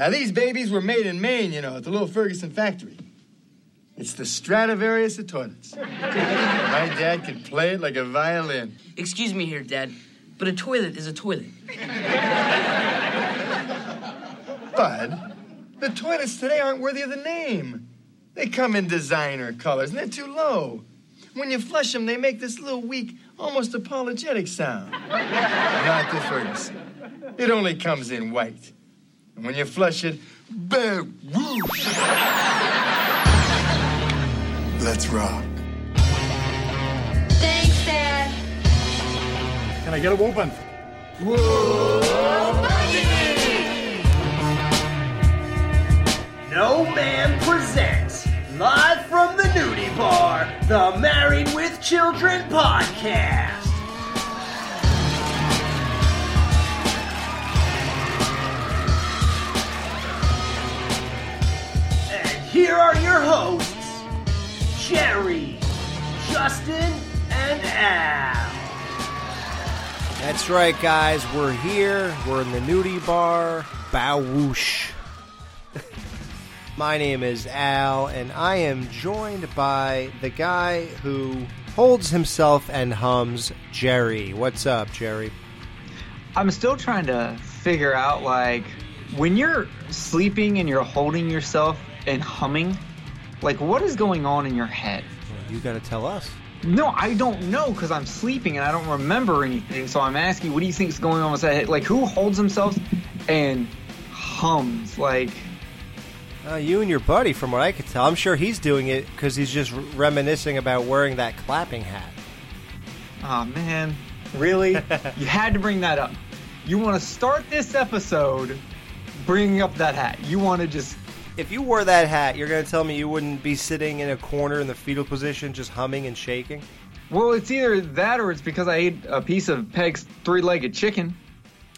Now, these babies were made in Maine, you know, at the little Ferguson factory. It's the Stradivarius of toilets. My dad could play it like a violin. Excuse me here, Dad, but a toilet is a toilet. Bud, the toilets today aren't worthy of the name. They come in designer colors, and they're too low. When you flush them, they make this little weak, almost apologetic sound. Not the Ferguson. It only comes in white. And when you flush it, bang, whoosh. Let's rock. Thanks, Dad. Can I get a whooping? No Ma'am presents, live from the nudie bar, the Married with Children podcast. Here are your hosts, Jerry, Justin, and Al. That's right, guys. We're here. We're in the nudie bar. Bow whoosh. My name is Al, and I am joined by the guy who holds himself and hums, Jerry. What's up, Jerry? I'm still trying to figure out like when you're sleeping and you're holding yourself and humming, like what is going on in your head? You got to tell us. No, I don't know because I'm sleeping and I don't remember anything. So I'm asking, what do you think is going on with that head? Like who holds themselves and hums? Like Uh, you and your buddy, from what I could tell. I'm sure he's doing it because he's just reminiscing about wearing that clapping hat. Oh man, really? you had to bring that up. You want to start this episode bringing up that hat. You want to just If you wore that hat, you're going to tell me you wouldn't be sitting in a corner in the fetal position just humming and shaking? well, it's either that or it's because I ate a piece of Peg's three-legged chicken.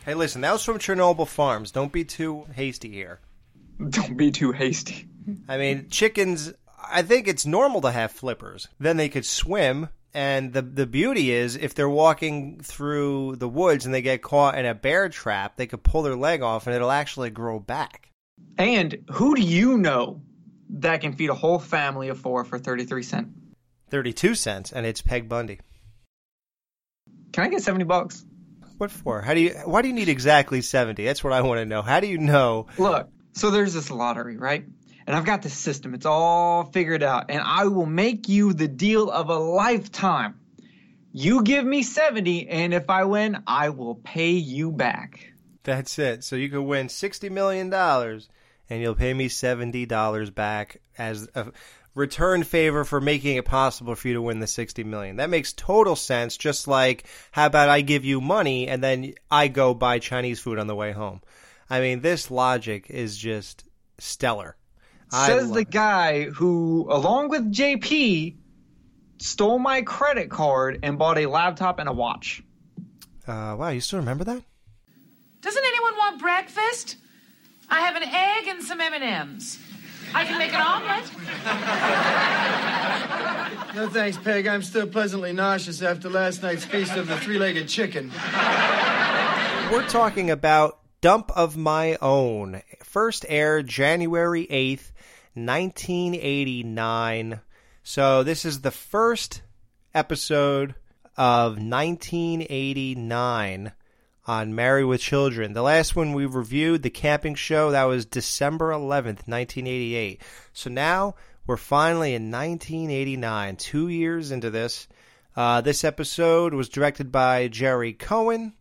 Hey, listen, that was from Chernobyl Farms. Don't be too hasty here. Don't be too hasty. I mean, chickens, I think it's normal to have flippers. Then they could swim. And the the beauty is, if they're walking through the woods and they get caught in a bear trap, they could pull their leg off and it'll actually grow back. And who do you know that can feed a whole family of four for 33 cents? 32 cents, and it's Peg Bundy. Can I get 70 bucks? What for? How do you? Why do you need exactly 70? That's what I want to know. How do you know? Look, so there's this lottery, right? And I've got this system. It's all figured out. And I will make you the deal of a lifetime. You give me 70, and if I win, I will pay you back. That's it. So you could win $60 million and you'll pay me $70 back as a return favor for making it possible for you to win the 60 million. That makes total sense. Just like, how about I give you money and then I go buy Chinese food on the way home? I mean, this logic is just stellar. I Says the it. guy who, along with JP, stole my credit card and bought a laptop and a watch. Uh, wow, you still remember that? Doesn't anyone want breakfast? I have an egg and some M&Ms. I can make an omelet. No thanks, Peg. I'm still pleasantly nauseous after last night's feast of the three-legged chicken. We're talking about Dump of My Own. First aired January 8th, 1989. So this is the first episode of 1989 on Married with Children. The last one we reviewed, the camping show, that was December 11th, 1988. So now we're finally in 1989, two years into this. Uh, this episode was directed by Gerry Cohen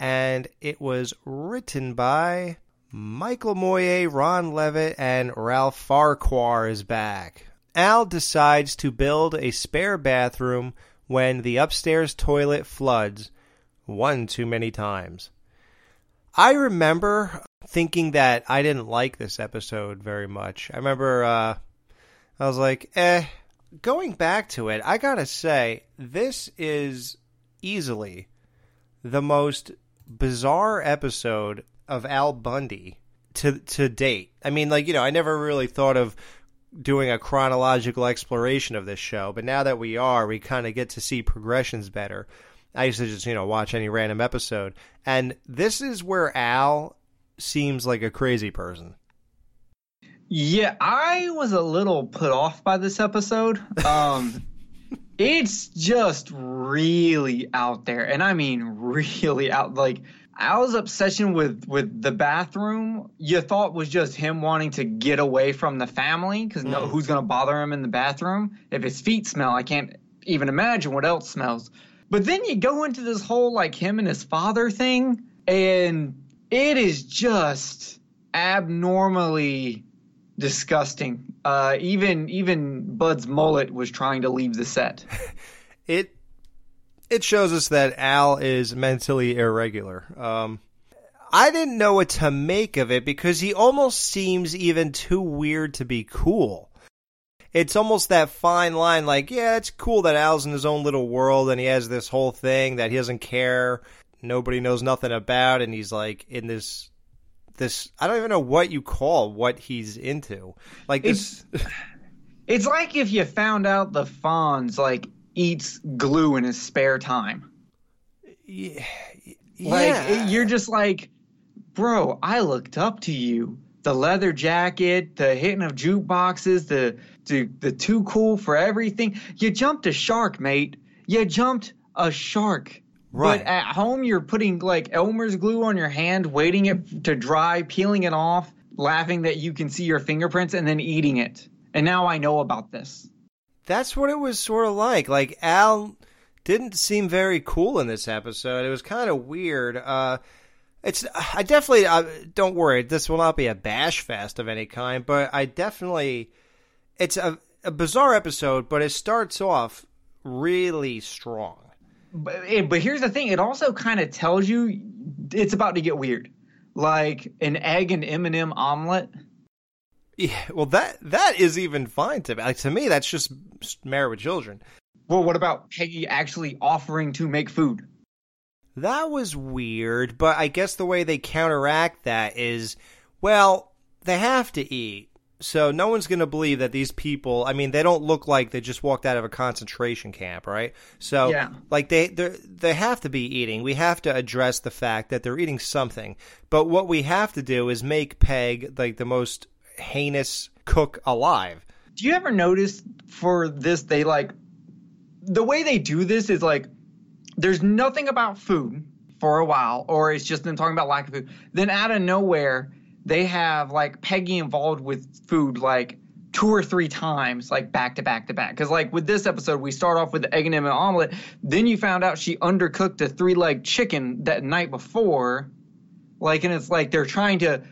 and it was written by Michael Moye, Ron Leavitt, and Ralph Farquhar is back. Al decides to build a spare bathroom when the upstairs toilet floods one too many times. I remember thinking that I didn't like this episode very much. I remember uh, I was like, eh. Going back to it, I gotta say, this is easily the most bizarre episode of Al Bundy to to date. I mean, like you know, I never really thought of doing a chronological exploration of this show, but now that we are, we kind of get to see progressions better. I used to just you know watch any random episode, and this is where Al seems like a crazy person. Yeah, I was a little put off by this episode. Um, it's just really out there, and I mean really out. Like Al's obsession with with the bathroom, you thought was just him wanting to get away from the family because no, who's gonna bother him in the bathroom? If his feet smell, I can't even imagine what else smells. But then you go into this whole like him and his father thing, and it is just abnormally disgusting. Uh, even even Bud's mullet was trying to leave the set. It it shows us that Al is mentally irregular. Um, I didn't know what to make of it because he almost seems even too weird to be cool. It's almost that fine line, like, yeah, it's cool that Al's in his own little world and he has this whole thing that he doesn't care, nobody knows nothing about, and he's like in this this I don't even know what you call what he's into. Like this It's like if you found out the Fonz like eats glue in his spare time. yeah, Like yeah. you're just like, bro, I looked up to you. The leather jacket, the hitting of jukeboxes, the the the too cool for everything. You jumped a shark, mate. You jumped a shark. Right. But at home, you're putting like Elmer's glue on your hand, waiting it to dry, peeling it off, laughing that you can see your fingerprints, and then eating it. And now I know about this. That's what it was sort of like. Like Al didn't seem very cool in this episode. It was kind of weird. Uh, it's I definitely uh, don't worry. This will not be a bash fest of any kind, but I definitely it's a, a bizarre episode, but it starts off really strong. But, eh, but here's the thing: it also kind of tells you it's about to get weird, like an egg and M and m omelet. Yeah, well that that is even fine to me. Like to me, that's just married with children. Well, what about Peggy actually offering to make food? That was weird, but I guess the way they counteract that is, well, they have to eat. So no one's going to believe that these people, I mean, they don't look like they just walked out of a concentration camp, right? So Yeah. like they they they have to be eating. We have to address the fact that they're eating something. But what we have to do is make Peg like the most heinous cook alive. Do you ever notice for this they like the way they do this is like there's nothing about food for a while, or it's just them talking about lack of food. Then out of nowhere, they have like Peggy involved with food like two or three times, like back to back to back. Because like with this episode, we start off with the egg and M omelet. Then you found out she undercooked a three leg chicken that night before. Like, and it's like they're trying to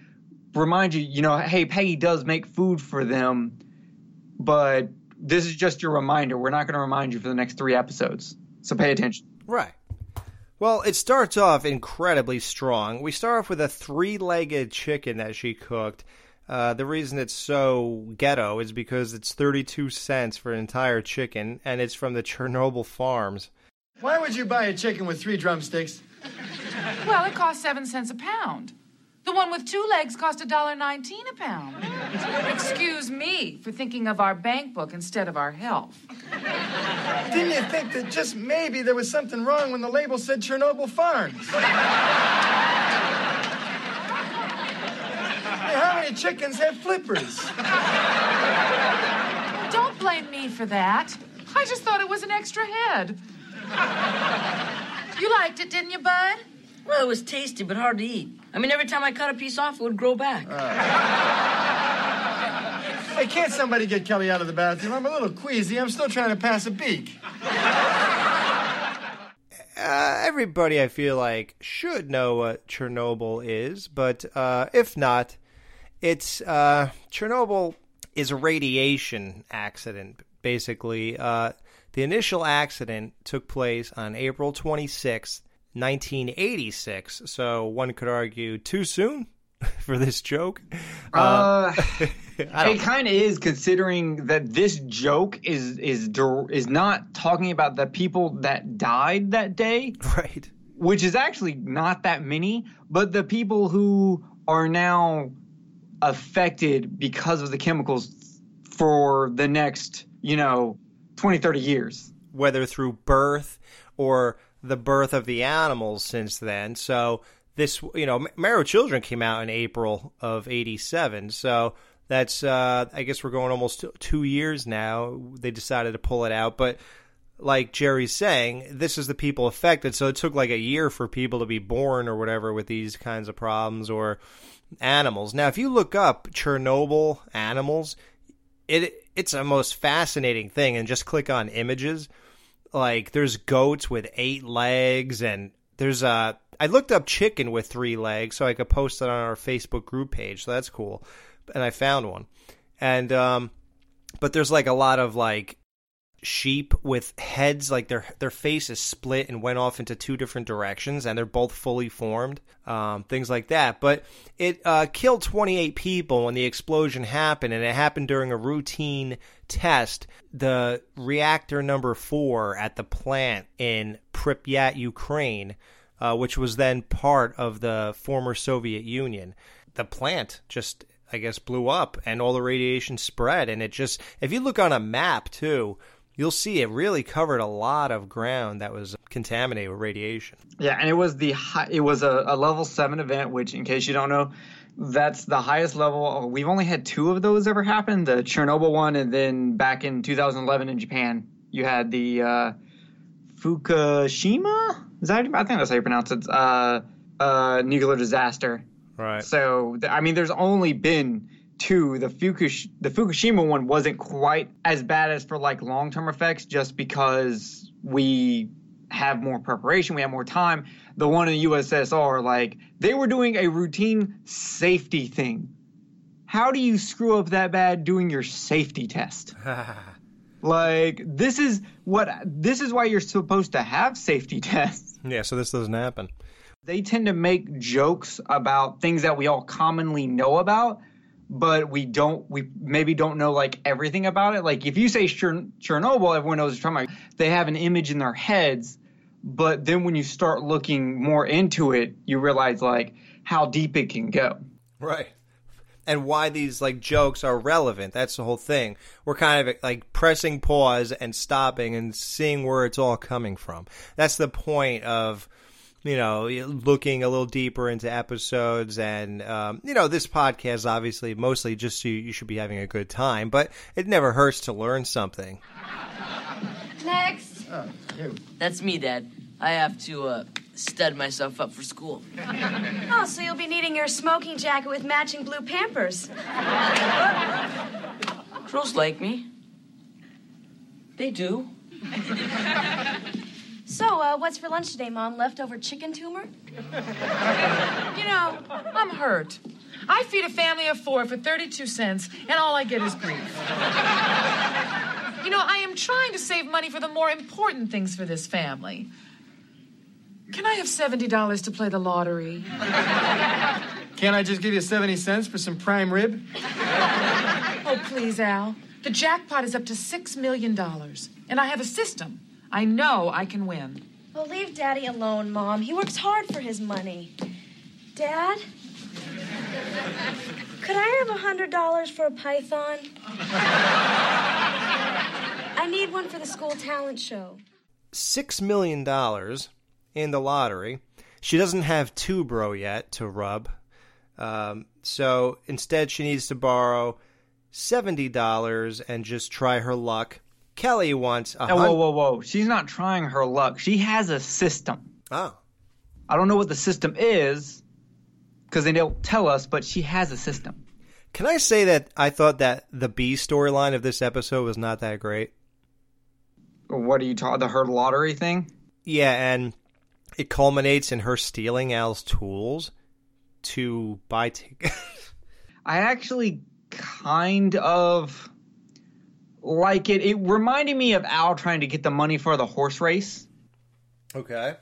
remind you, you know, hey, Peggy does make food for them, but this is just your reminder. We're not going to remind you for the next three episodes. So pay attention. Right. Well, it starts off incredibly strong. We start off with a three legged chicken that she cooked. Uh, the reason it's so ghetto is because it's 32 cents for an entire chicken, and it's from the Chernobyl farms. Why would you buy a chicken with three drumsticks? Well, it costs seven cents a pound. The one with two legs cost a dollar nineteen a pound. Excuse me for thinking of our bank book instead of our health. Didn't you think that just maybe there was something wrong when the label said Chernobyl Farms? Hey, how many chickens have flippers? Don't blame me for that. I just thought it was an extra head. You liked it, didn't you, Bud? Well, it was tasty, but hard to eat. I mean, every time I cut a piece off, it would grow back. Hey, can't somebody get Kelly out of the bathroom? I'm a little queasy. I'm still trying to pass a beak. Uh, everybody, I feel like, should know what Chernobyl is, but uh, if not, it's uh, Chernobyl is a radiation accident. Basically, uh, the initial accident took place on April 26th, 1986. So one could argue too soon for this joke. Uh, I it kind of is, considering that this joke is is is not talking about the people that died that day, right. which is actually not that many, but the people who are now affected because of the chemicals for the next, you know, 20, 30 years. whether through birth or the birth of the animals since then. So this, you know, with Children came out in April of '87, so that's uh, I guess we're going almost two years now. They decided to pull it out, but like Jerry's saying, this is the people affected. So it took like a year for people to be born or whatever with these kinds of problems or animals. Now, if you look up Chernobyl animals, it it's a most fascinating thing. And just click on images. Like there's goats with eight legs, and there's a. I looked up chicken with three legs so I could post it on our Facebook group page. So that's cool. And I found one, and um, but there's like a lot of like sheep with heads like their their face is split and went off into two different directions and they're both fully formed um, things like that. But it uh, killed 28 people when the explosion happened and it happened during a routine test. The reactor number four at the plant in pripyat ukraine uh, which was then part of the former soviet union the plant just I guess blew up and all the radiation spread and it just if you look on a map too you'll see it really covered a lot of ground that was contaminated with radiation. Yeah, and it was the high, it was a, a level seven event, which, in case you don't know, that's the highest level. We've only had two of those ever happen: the Chernobyl one, and then back in 2011 in Japan, you had the uh, Fukushima. Is that I think that's how you pronounce it? Uh, uh, nuclear disaster. Right. So I mean, there's only been two, the Fukush- the Fukushima one wasn't quite as bad as for like long term effects, just because we have more preparation, we have more time. The one in the USSR, like they were doing a routine safety thing. How do you screw up that bad doing your safety test? like this is what this is why you're supposed to have safety tests. Yeah, so this doesn't happen. They tend to make jokes about things that we all commonly know about, but we don't we maybe don't know like everything about it. Like if you say Chern- chernobyl everyone knows what you're talking about. They have an image in their heads but then when you start looking more into it you realize like how deep it can go. Right. And why these like jokes are relevant. That's the whole thing. We're kind of like pressing pause and stopping and seeing where it's all coming from. That's the point of you know, looking a little deeper into episodes. And, um, you know, this podcast, obviously, mostly just so you should be having a good time, but it never hurts to learn something. Next. Oh, That's me, Dad. I have to uh, stud myself up for school. Oh, so you'll be needing your smoking jacket with matching blue Pampers. Girls like me. They do. So, uh, what's for lunch today, Mom? Leftover chicken tumor? You know, I'm hurt. I feed a family of four for 32 cents, and all I get is grief. You know, I am trying to save money for the more important things for this family. Can I have $70 to play the lottery? Can't I just give you 70 cents for some prime rib? Oh, please, Al. The jackpot is up to $6 million, and I have a system. I know I can win. Well, leave Daddy alone, Mom. He works hard for his money. Dad? Could I have a hundred dollars for a python? I need one for the school talent show. Six million dollars in the lottery. She doesn't have two bro yet to rub. Um, so instead, she needs to borrow seventy dollars and just try her luck Kelly wants a hun- Whoa, whoa, whoa. She's not trying her luck. She has a system. Oh. I don't know what the system is because they don't tell us, but she has a system. Can I say that I thought that the B storyline of this episode was not that great? What are you talking? The her lottery thing? Yeah, and it culminates in her stealing Al's tools to buy tickets. I actually kind of like it. It reminded me of Al trying to get the money for the horse race. Okay.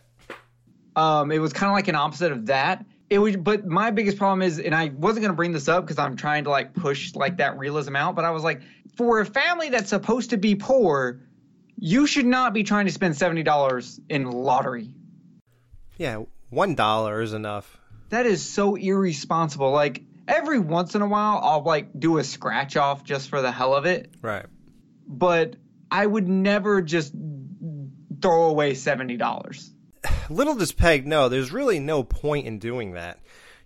Um, it was kind of like an opposite of that. It was, but my biggest problem is, and I wasn't gonna bring this up because I'm trying to like push like that realism out. But I was like, for a family that's supposed to be poor, you should not be trying to spend seventy dollars in lottery. Yeah, one dollar is enough. That is so irresponsible. Like every once in a while, I'll like do a scratch off just for the hell of it. Right but I would never just throw away seventy dollars. little does Peg know, there's really no point in doing that.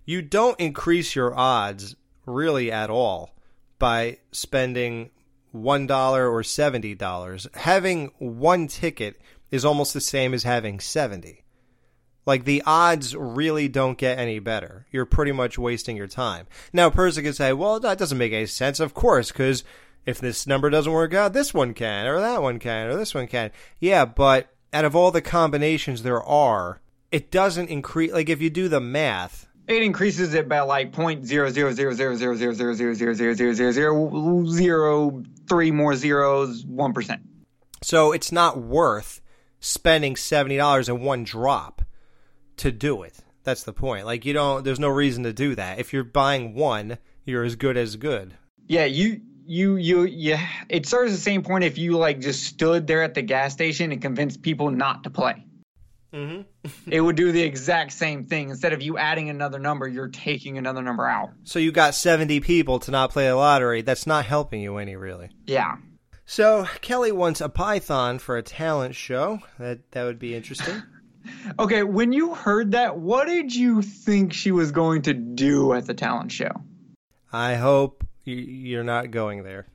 You don't increase your odds really at all by spending $1 or $70. Having one ticket is almost the same as having 70. Like the odds really don't get any better. You're pretty much wasting your time. Now, a person could say, well, that doesn't make any sense. Of course, because if this number doesn't work out, this one can, or that one can, or this one can. Yeah, but out of all the combinations there are, it doesn't increase. Like if you do the math, It increases it by like point zero zero zero zero zero zero zero zero zero zero zero zero zero zero three more zeros, one percent. so it's not worth spending $70 in one drop to do it. That's the point. Like you don't there's no reason to do that. If you're buying one, you're as good as good. Yeah, you you you yeah. It serves the same point if you like just stood there at the gas station and convinced people not to play. Mm-hmm. it would do the exact same thing. Instead of you adding another number, you're taking another number out. So you got 70 people to not play the lottery. That's not helping you any really. Yeah. So Kelly wants a python for a talent show. That that would be interesting. Okay, when you heard that, what did you think she was going to do at the talent show? I hope you're not going there.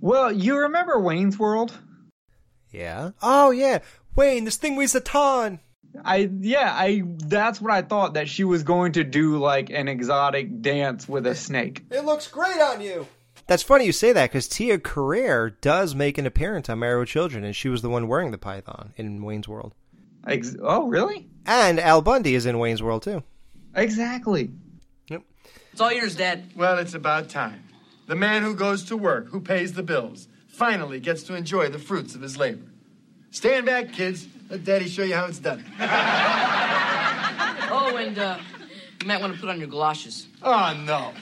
Well, you remember Wayne's World? Yeah. Oh yeah, Wayne, this thing weighs a ton. I yeah, I that's what I thought that she was going to do like an exotic dance with a snake. It looks great on you. That's funny you say that because Tia Carrere does make an appearance on Married with Children, and she was the one wearing the python in Wayne's World. Ex- oh, really? And Al Bundy is in Wayne's World too. Exactly. It's all yours, Dad. Well, it's about time. The man who goes to work, who pays the bills, finally gets to enjoy the fruits of his labor. Stand back, kids. Let Daddy show you how it's done. Oh, and uh, you might want to put on your galoshes. Oh, no.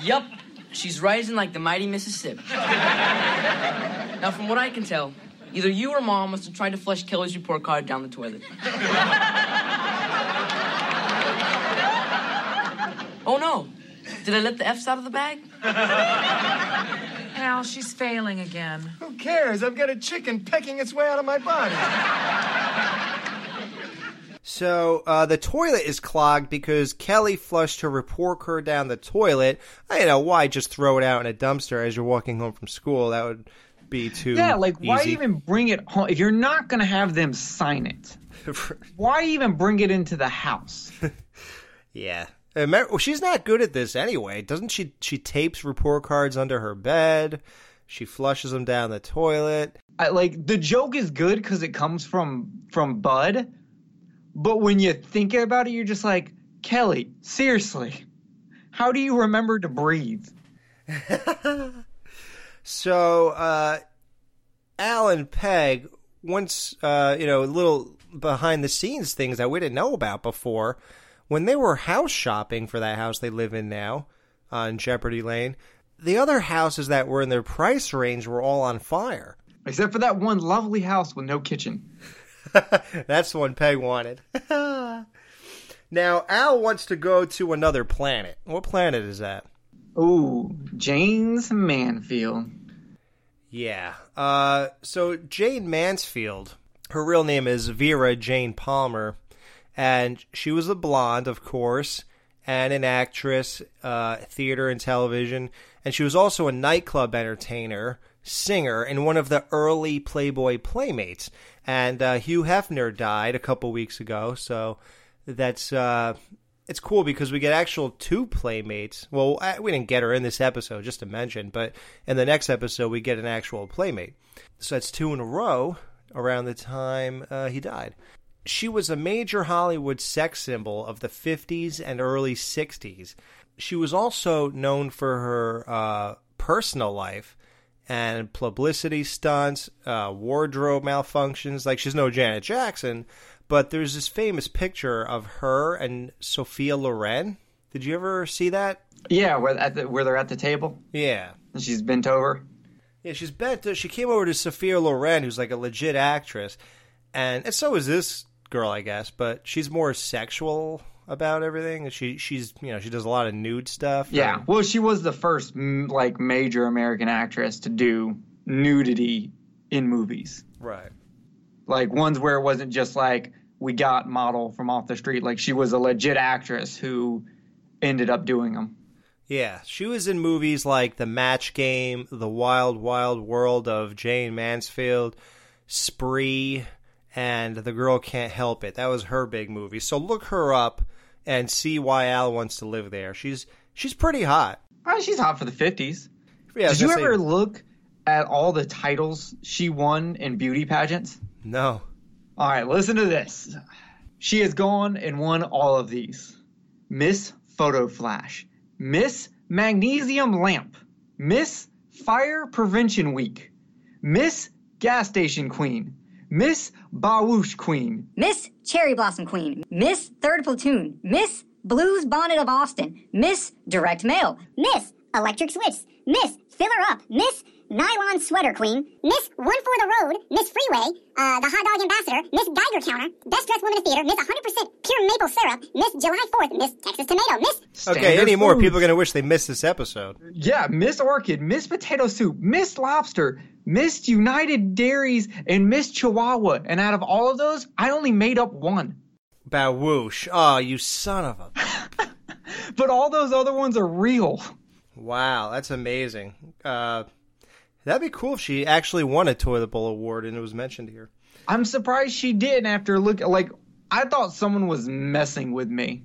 Yup, she's rising like the mighty Mississippi. now, from what I can tell, either you or Mom must have tried to flush Kelly's report card down the toilet. Oh no, did I let the F's out of the bag? Al, she's failing again. Who cares? I've got a chicken pecking its way out of my body. So uh, the toilet is clogged because Kelly flushed her report card down the toilet. I don't know why just throw it out in a dumpster as you're walking home from school. That would be too Yeah, like why easy. even bring it home if you're not gonna have them sign it? Why even bring it into the house? Yeah. Well, she's not good at this anyway. Doesn't she? She tapes report cards under her bed. She flushes them down the toilet. I, like the joke is good because it comes from from Bud, but when you think about it, you're just like Kelly. Seriously, how do you remember to breathe? So, uh, Al and Peg, once, uh, you know, little behind the scenes things that we didn't know about before, when they were house shopping for that house they live in now on Jeopardy Lane, the other houses that were in their price range were all on fire. Except for that one lovely house with no kitchen. That's the one Peg wanted. now, Al wants to go to another planet. What planet is that? Ooh, James Manfield. Yeah. Uh, so Jayne Mansfield, her real name is Vera Jayne Palmer, and she was a blonde, of course, and an actress, uh, theater and television, and she was also a nightclub entertainer, singer, and one of the early Playboy playmates. And uh, Hugh Hefner died a couple weeks ago, so that's uh, it's cool because we get actual two playmates. Well, we didn't get her in this episode, just to mention, but in the next episode we get an actual playmate. So that's two in a row around the time uh, he died. She was a major Hollywood sex symbol of the 50s and early 60s. She was also known for her uh, personal life and publicity stunts, uh, wardrobe malfunctions. Like she's no Janet Jackson, but there's this famous picture of her and Sophia Loren. Did you ever see that? Yeah, where at the, where they're at the table Yeah. and she's bent over. Yeah, she's bent. She came over to Sophia Loren, who's like a legit actress, and, and so is this girl, I guess. But she's more sexual about everything. She she's you know she does a lot of nude stuff. Yeah, and- well, she was the first like major American actress to do nudity in movies. right. Like ones where it wasn't just like we got model from off the street. Like she was a legit actress who ended up doing them. Yeah, she was in movies like The Match Game, The Wild Wild World of Jayne Mansfield, Spree, and The Girl Can't Help It. That was her big movie. So look her up and see why Al wants to live there. She's she's pretty hot. Oh, she's hot for the fifties. Yeah, Did you gonna say- ever look at all the titles she won in beauty pageants? No. All right, listen to this. She has gone and won all of these Miss Photo Flash, Miss Magnesium Lamp, Miss Fire Prevention Week, Miss Gas Station Queen, Miss Bawoosh Queen, Miss Cherry Blossom Queen, Miss Third Platoon, Miss Blues Bonnet of Austin, Miss Direct Mail, Miss Electric Switch, Miss Filler Up, Miss Nylon Sweater Queen, Miss One for the Road, Miss Freeway, uh, the Hot Dog Ambassador, Miss Geiger Counter, Best Dressed Woman in Theater, Miss 100% Pure Maple Syrup, Miss July 4th, Miss Texas Tomato, Miss Okay, any more people are going to wish they missed this episode. Yeah, Miss Orchid, Miss Potato Soup, Miss Lobster, Miss United Dairies, and Miss Chihuahua. And out of all of those, I only made up one. Bawoosh. Oh, you son of a. But all those other ones are real. Wow, that's amazing. Uh, that'd be cool if she actually won a Toilet Bowl award and it was mentioned here. I'm surprised she did after look like I thought someone was messing with me.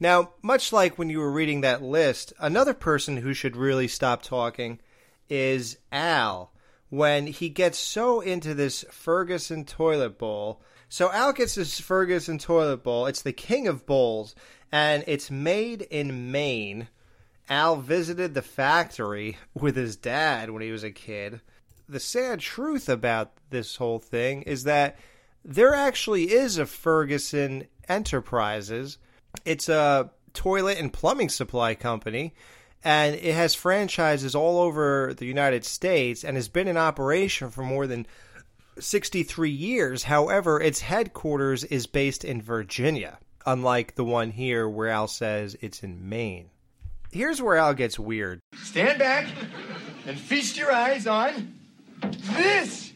Now, much like when you were reading that list, another person who should really stop talking is Al when he gets so into this Ferguson toilet bowl. So Al gets this Ferguson toilet bowl. It's the king of bowls, and it's made in Maine. Al visited the factory with his dad when he was a kid. The sad truth about this whole thing is that there actually is a Ferguson Enterprises. It's a toilet and plumbing supply company, and it has franchises all over the United States and has been in operation for more than 63 years. However, its headquarters is based in Virginia, unlike the one here where Al says it's in Maine. Here's where Al gets weird. Stand back and feast your eyes on this.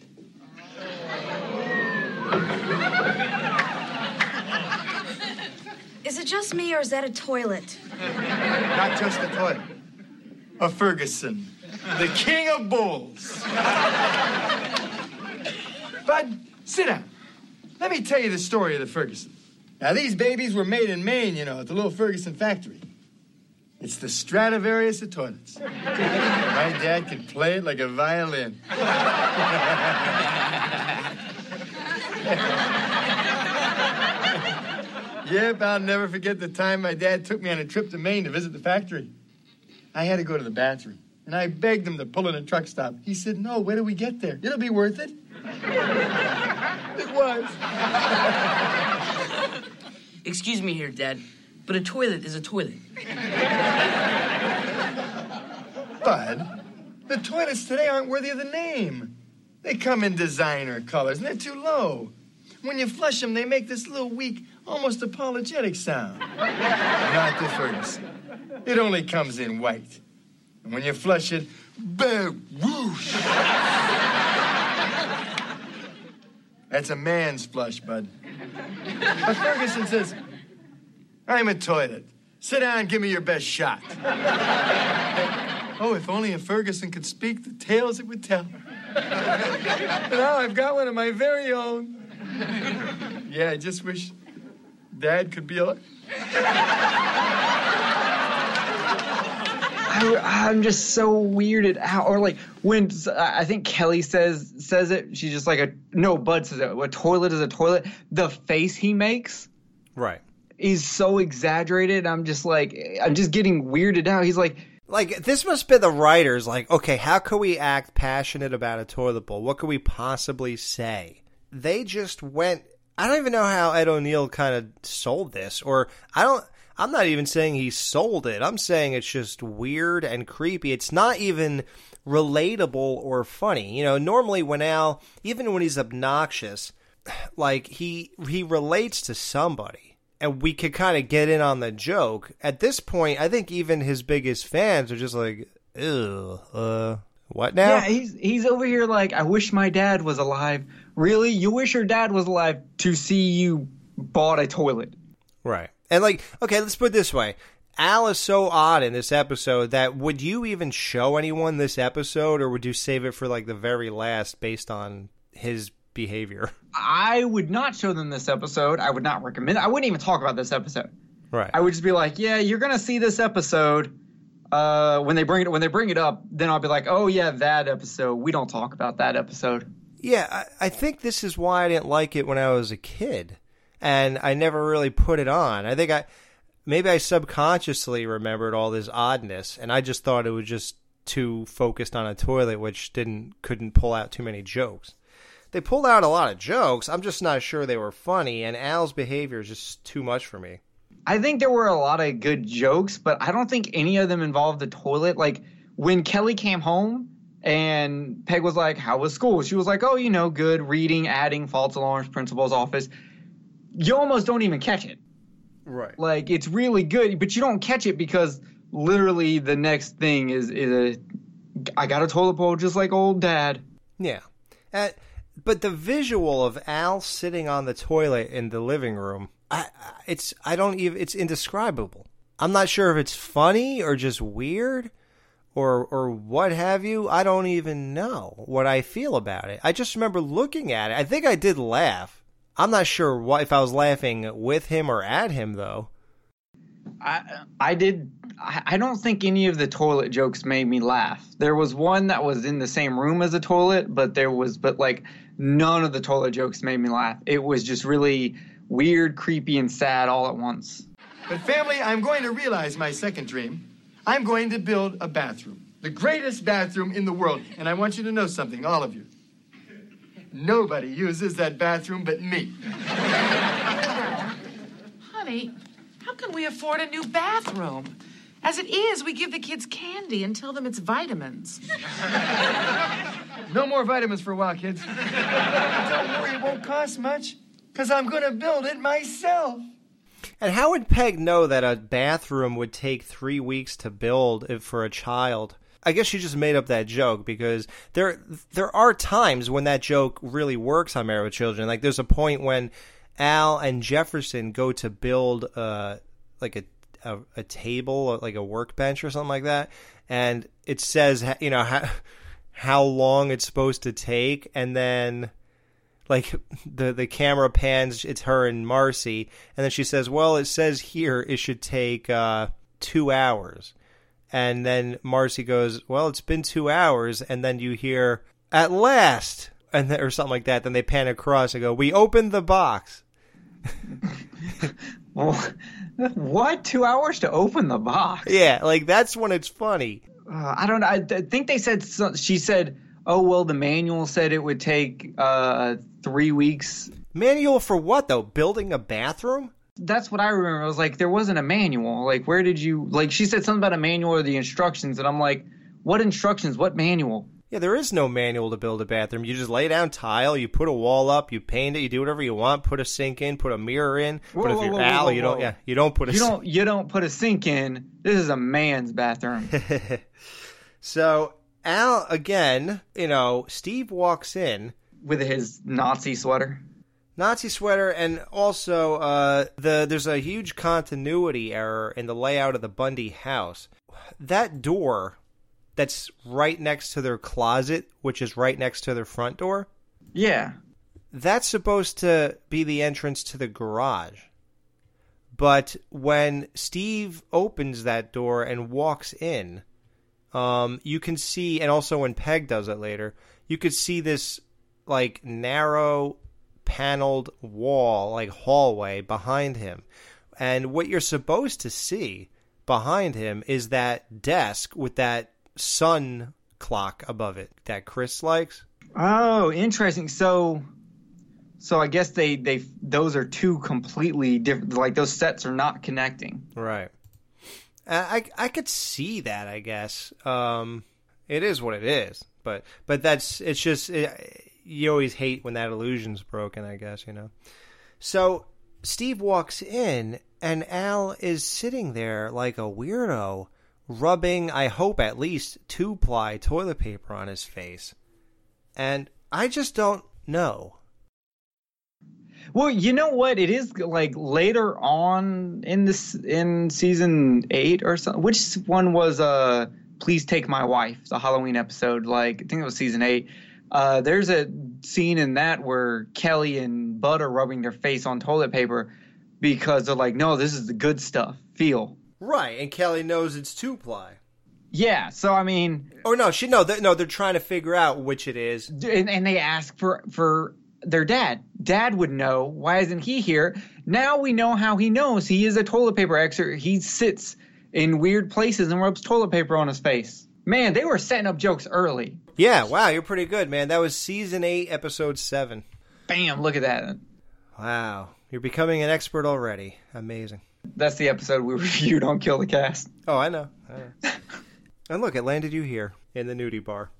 Is it just me or is that a toilet? Not just a toilet, a Ferguson, the king of bulls. Bud, sit down. Let me tell you the story of the Ferguson. Now, these babies were made in Maine, you know, at the little Ferguson factory. It's the Stradivarius of toilets. My dad could play it like a violin. Yep, I'll never forget the time my dad took me on a trip to Maine to visit the factory. I had to go to the bathroom, and I begged him to pull in a truck stop. He said, No, wait till we get there. It'll be worth it. it was. Excuse me here, Dad, but a toilet is a toilet. Bud, the toilets today aren't worthy of the name. They come in designer colors, and they're too low. When you flush them, they make this little weak, almost apologetic sound. Not the Ferguson. It only comes in white. And when you flush it, bang, whoosh. That's a man's flush, bud. But Ferguson says, I'm a toilet. Sit down and give me your best shot. Oh, if only a Ferguson could speak the tales it would tell. now I've got one of my very own. Yeah, I just wish Dad could be alive. I, I'm just so weirded out. Or like when I think Kelly says says it, she's just like a no. Bud says it. A toilet is a toilet. The face he makes Right. Is so exaggerated. I'm just like I'm just getting weirded out. He's like Like this must be the writers. Like, okay, how can we act passionate about a toilet bowl? What could we possibly say? They just went. I don't even know how Ed O'Neill kind of sold this, or I don't. I'm not even saying he sold it. I'm saying it's just weird and creepy. It's not even relatable or funny. You know, normally when Al, even when he's obnoxious, like he he relates to somebody and we could kind of get in on the joke. At this point, I think even his biggest fans are just like, "Ew, uh, what now?" Yeah, he's he's over here like I wish my dad was alive Really? You wish your dad was alive to see you bought a toilet. Right. And like, okay, let's put it this way. Al is so odd in this episode that would you even show anyone this episode or would you save it for like the very last based on his behavior? I would not show them this episode. I would not recommend. I wouldn't even talk about this episode. Right. I would just be like, "Yeah, you're gonna see this episode." Uh, when they bring it when they bring it up, then I'll be like, "Oh yeah, that episode. We don't talk about that episode." Yeah, I, I think this is why I didn't like it when I was a kid, and I never really put it on. I think I maybe I subconsciously remembered all this oddness, and I just thought it was just too focused on a toilet, which didn't couldn't pull out too many jokes. They pulled out a lot of jokes. I'm just not sure they were funny, and Al's behavior is just too much for me. I think there were a lot of good jokes, but I don't think any of them involved the toilet. Like when Kelly came home and Peg was like, How was school? She was like, Oh, you know, good, reading, adding, false alarms, principal's office. You almost don't even catch it. Right. Like it's really good, but you don't catch it because literally the next thing is is a I got a toilet bowl just like old dad. Yeah. Uh, but the visual of Al sitting on the toilet in the living room, I, it's I don't even it's indescribable. I'm not sure if it's funny or just weird or or what have you. I don't even know what I feel about it. I just remember looking at it. I think I did laugh. I'm not sure what if I was laughing with him or at him though. I I did. I don't think any of the toilet jokes made me laugh. There was one that was in the same room as the toilet, but there was, but like none of the toilet jokes made me laugh. It was just really weird, creepy, and sad all at once. But family, I'm going to realize my second dream. I'm going to build a bathroom, the greatest bathroom in the world. And I want you to know something, all of you. Nobody uses that bathroom but me. Honey, how can we afford a new bathroom? As it is, we give the kids candy and tell them it's vitamins. No more vitamins for a while, kids. Don't worry, it won't cost much, because I'm going to build it myself. And how would Peg know that a bathroom would take three weeks to build if for a child? I guess she just made up that joke because there there are times when that joke really works on Married with Children. Like there's a point when Al and Jefferson go to build uh like a a, a table, like a workbench or something like that, and it says you know how how long it's supposed to take, and then like the the camera pans it's her and Marcy. And then she says well it says here it should take uh 2 hours. And then Marcy goes well it's been 2 hours. And then you hear at last and or something like that. Then they pan across and go we opened the box what? Two hours to open the box? yeah like that's when it's funny Uh, I don't know. I, th- think they said so- she said, "Oh well, the manual said it would take uh, three weeks." manual for what though building a bathroom That's what I remember. I was like, there wasn't a manual. Like, where did you like? She said something about a manual or the instructions, and I'm like, what instructions? What manual? Yeah, there is no manual to build a bathroom. You just lay down tile, you put a wall up, you paint it, you do whatever you want. Put a sink in, put a mirror in. Whoa, but if whoa, you're whoa, Al, you don't. Yeah, you don't put a. You don't. You don't put a sink in. This is a man's bathroom. So Al again, you know, Steve walks in with his Nazi sweater. Nazi sweater, and also uh, the there's a huge continuity error in the layout of the Bundy house. That door that's right next to their closet, which is right next to their front door, Yeah. that's supposed to be the entrance to the garage. But when Steve opens that door and walks in, um, you can see, and also when Peg does it later, you could see this like narrow paneled wall, like hallway behind him. And what you're supposed to see behind him is that desk with that sun clock above it that Chris likes. Oh, interesting. So, so I guess they they those are two completely different. Like those sets are not connecting. Right. I I could see that. I guess um, it is what it is. But but that's it's just it, you always hate when that illusion's broken. I guess you know. So Steve walks in and Al is sitting there like a weirdo, rubbing I hope at least two ply toilet paper on his face, and I just don't know. Well, you know what? It is like later on in this in season eight or something. Which one was uh Please Take My Wife, the Halloween episode, like I think it was season eight. Uh, there's a scene in that where Kelly and Bud are rubbing their face on toilet paper because they're like, no, this is the good stuff. Feel. Right, and Kelly knows it's two ply. Yeah, so I mean, Or no, she no, they, no, they're trying to figure out which it is. and, and they ask for for their dad. Dad would know. Why isn't he here? Now we know how he knows. He is a toilet paper expert. He sits in weird places and rubs toilet paper on his face. Man, they were setting up jokes early. Yeah, wow, you're pretty good, man. That was season eight, episode seven. Bam! Look at that. Wow, you're becoming an expert already. Amazing. That's the episode we reviewed on Kill the Cast. Oh, I know. I know. and look, it landed you here in the nudie bar.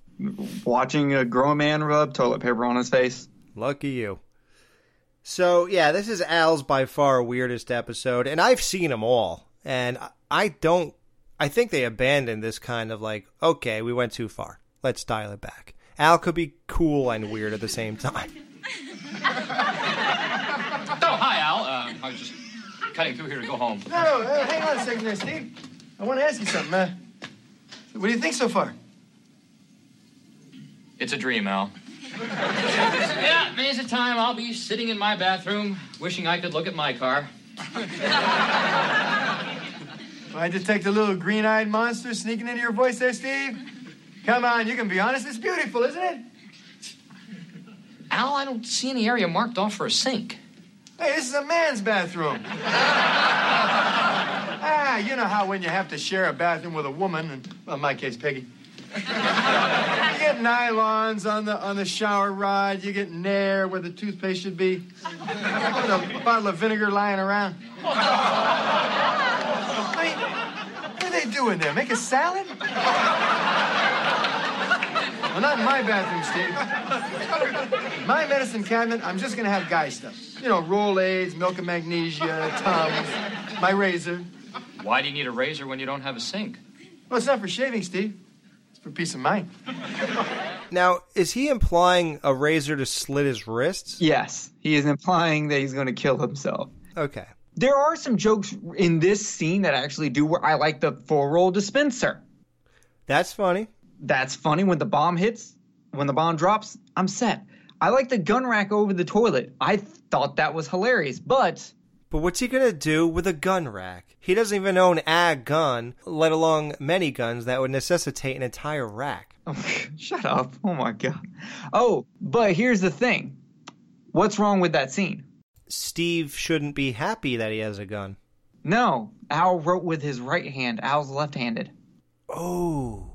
Watching a grown man rub toilet paper on his face. Lucky you. So yeah, this is Al's by far weirdest episode, and I've seen them all, and I- I don't. I think they abandoned this kind of like, okay, we went too far. Let's dial it back. Al could be cool and weird at the same time. Oh, hi, Al. Uh, I was just cutting through here to go home. No, no, uh, hang on a second there, Steve. I want to ask you something. Uh, what do you think so far? It's a dream, Al. yeah, many's a time I'll be sitting in my bathroom wishing I could look at my car. I detect a little green-eyed monster sneaking into your voice there, Steve. Come on, you can be honest. It's beautiful, isn't it? Al, I don't see any area marked off for a sink. Hey, this is a man's bathroom. ah, you know how when you have to share a bathroom with a woman, and well, in my case, Peggy. you get nylons on the on the shower rod. You get Nair where the toothpaste should be. A bottle of vinegar lying around. I mean, what are they doing there? Make a salad? Well, not in my bathroom, Steve. My medicine cabinet, I'm just gonna have guy stuff. You know, Rolaids, milk and magnesia, Tums, my razor. Why do you need a razor when you don't have a sink? Well, it's not for shaving, Steve. It's for peace of mind. Now, is he implying a razor to slit his wrists? Yes, he is implying that he's going to kill himself. Okay. There are some jokes in this scene that I actually do where I like the four roll dispenser. That's funny. That's funny when the bomb hits, when the bomb drops, I'm set. I like the gun rack over the toilet. I thought that was hilarious, but But what's he gonna do with a gun rack? He doesn't even own a gun, let alone many guns that would necessitate an entire rack. shut up. Oh my god. Oh, but here's the thing. What's wrong with that scene? Steve shouldn't be happy that he has a gun. No, Al wrote with his right hand. Al's left-handed. Oh.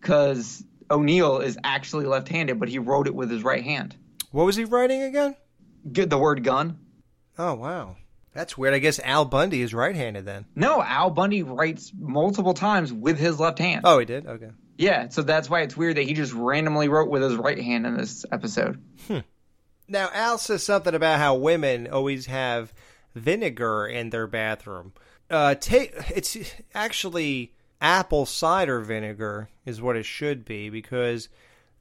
Cuz O'Neill is actually left-handed, but he wrote it with his right hand. What was he writing again? Good the word gun. Oh wow. That's weird. I guess Al Bundy is right handed then. No, Al Bundy writes multiple times with his left hand. Oh he did? Okay. Yeah, so that's why it's weird that he just randomly wrote with his right hand in this episode. Now Al says something about how women always have vinegar in their bathroom. Uh, take it's actually apple cider vinegar is what it should be because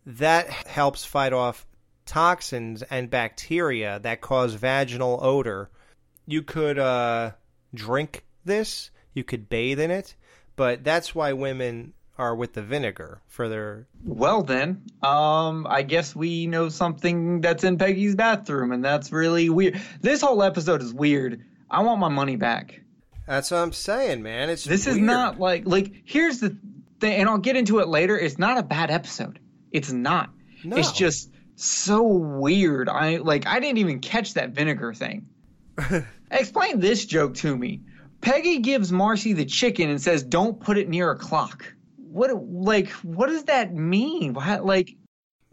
that helps fight off toxins and bacteria that cause vaginal odor. You could uh, drink this, you could bathe in it, but that's why women are with the vinegar for their Well then, um, I guess we know something that's in Peggy's bathroom, and that's really weird. This whole episode is weird. I want my money back. That's what I'm saying, man. It's This is not like like here's the thing, and I'll get into it later. It's not a bad episode. It's not. No. It's just so weird. I like I didn't even catch that vinegar thing. Explain this joke to me. Peggy gives Marcy the chicken and says, "Don't put it near a clock." What like what does that mean? Why, like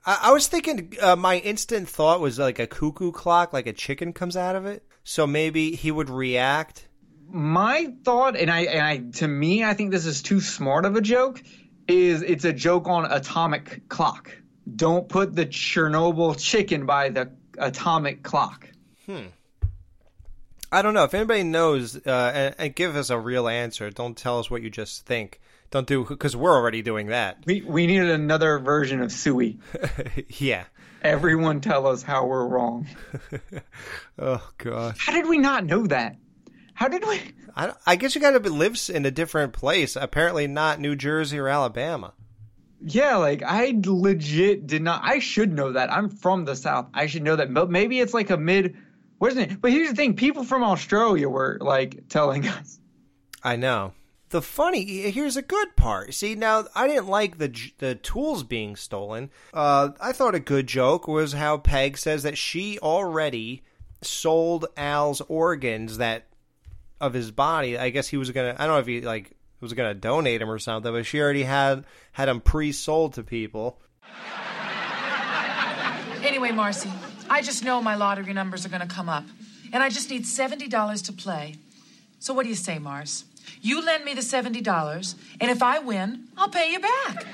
I, I was thinking uh, my instant thought was like a cuckoo clock, like a chicken comes out of it. So maybe he would react. My thought, and I and I to me, I think this is too smart of a joke. Is it's a joke on atomic clock. Don't put the Chernobyl chicken by the atomic clock. Hmm. I don't know if anybody knows, uh, and, and give us a real answer. Don't tell us what you just think. Don't do because we're already doing that. We we needed another version of Suey. yeah. Everyone tell us how we're wrong. oh gosh. How did we not know that? How did we? I, I guess you got to live in a different place. Apparently, not New Jersey or Alabama. Yeah, like I legit did not. I should know that. I'm from the South. I should know that. But maybe it's like a mid. Where's it? But here's the thing: people from Australia were like telling us. I know. The funny here's a good part. See, now I didn't like the the tools being stolen. Uh, I thought a good joke was how Peg says that she already sold Al's organs that of his body. I guess he was gonna. I don't know if he like was gonna donate him or something, but she already had had him pre-sold to people. Anyway, Marcy, I just know my lottery numbers are gonna come up, and I just need seventy dollars to play. So what do you say, Mars? You lend me the $70, and if I win, I'll pay you back.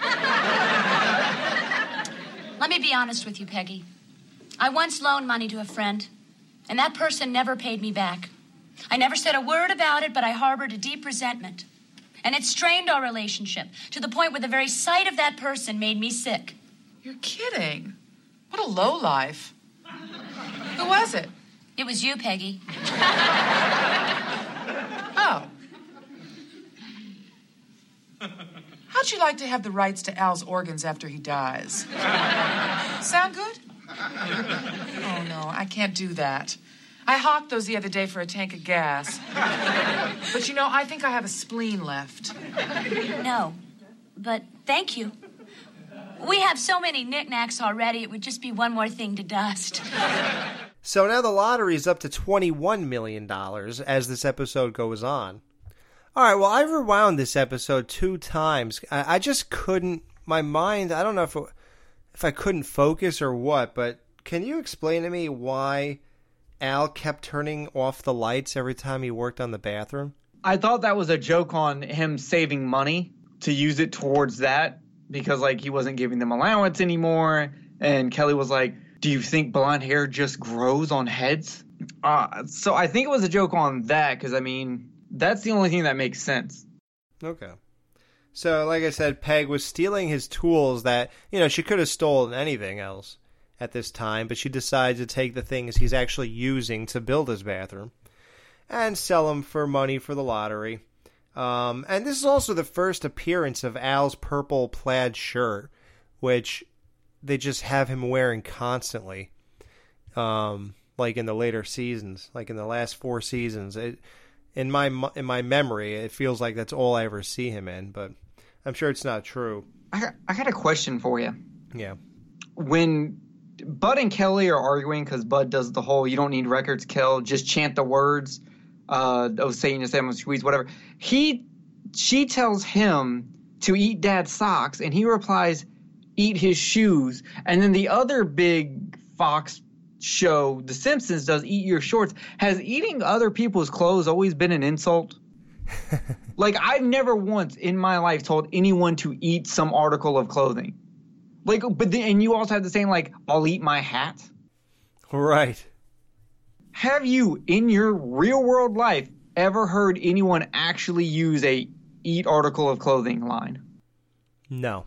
Let me be honest with you, Peggy. I once loaned money to a friend, and that person never paid me back. I never said a word about it, but I harbored a deep resentment. And it strained our relationship to the point where the very sight of that person made me sick. You're kidding. What a low life. Who was it? It was you, Peggy. oh. How'd you like to have the rights to Al's organs after he dies? Sound good? Oh, no, I can't do that. I hawked those the other day for a tank of gas. But you know, I think I have a spleen left. No, but thank you. We have so many knickknacks already, it would just be one more thing to dust. So now the lottery is up to $21 million as this episode goes on. All right, well, I rewound this episode two times. I, I just couldn't, my mind, I don't know if, it, if I couldn't focus or what, but can you explain to me why Al kept turning off the lights every time he worked on the bathroom? I thought that was a joke on him saving money to use it towards that because like he wasn't giving them allowance anymore and Kelly was like, "Do you think blonde hair just grows on heads?" Uh, so I think it was a joke on that cuz I mean, that's the only thing that makes sense. Okay. So, like I said, Peg was stealing his tools that, you know, she could have stolen anything else at this time, but she decides to take the things he's actually using to build his bathroom and sell them for money for the lottery. Um, and this is also the first appearance of Al's purple plaid shirt, which they just have him wearing constantly. Um, like in the later seasons, like in the last four seasons, it, in my in my memory, it feels like that's all I ever see him in. But I'm sure it's not true. I got, I got a question for you. Yeah. When Bud and Kelly are arguing because Bud does the whole "you don't need records, kill, just chant the words." Uh, oh, is Emma squeeze, whatever. He, she tells him to eat Dad's socks, and he replies, "Eat his shoes." And then the other big Fox show, The Simpsons, does "Eat your shorts." Has eating other people's clothes always been an insult? like I've never once in my life told anyone to eat some article of clothing. Like, but then, and you also have the saying like, "I'll eat my hat." Right. Have you, in your real world life, ever heard anyone actually use a "eat article of clothing" line? No.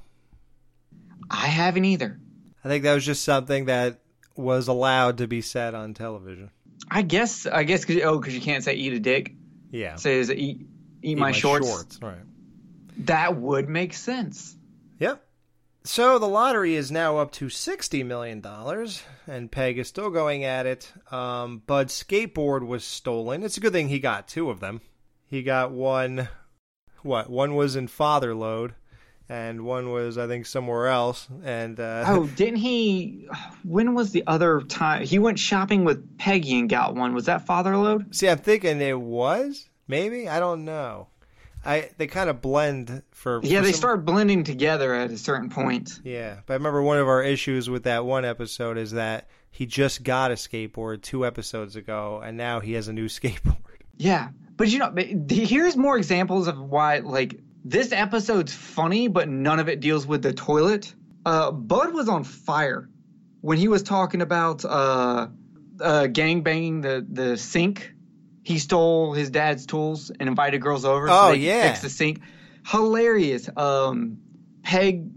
I haven't either. I think that was just something that was allowed to be said on television. I guess. I guess. Cause, oh, because you can't say "eat a dick." Yeah. Say is eat, eat, Eat my, shorts. shorts. Right. That would make sense. Yep. So the lottery is now up to sixty million dollars, and Peg is still going at it. Um, Bud's skateboard was stolen. It's a good thing he got two of them. He got one. What? One was in Father Lode, and one was I think somewhere else. And uh, Oh, didn't he? When was the other time he went shopping with Peggy and got one? Was that Father Lode? see, I'm thinking it was maybe I don't know. I they kind of blend for Yeah, for they some- start blending together at a certain point. Yeah, but I remember one of our issues with that one episode is that he just got a skateboard two episodes ago, and now he has a new skateboard. Yeah, but you know, here's more examples of why like this episode's funny, but none of it deals with the toilet. Uh, Bud was on fire when he was talking about uh, uh, gang banging the the sink he stole his dad's tools and invited girls over Oh, so they yeah. fix the sink. Hilarious. Um, Peg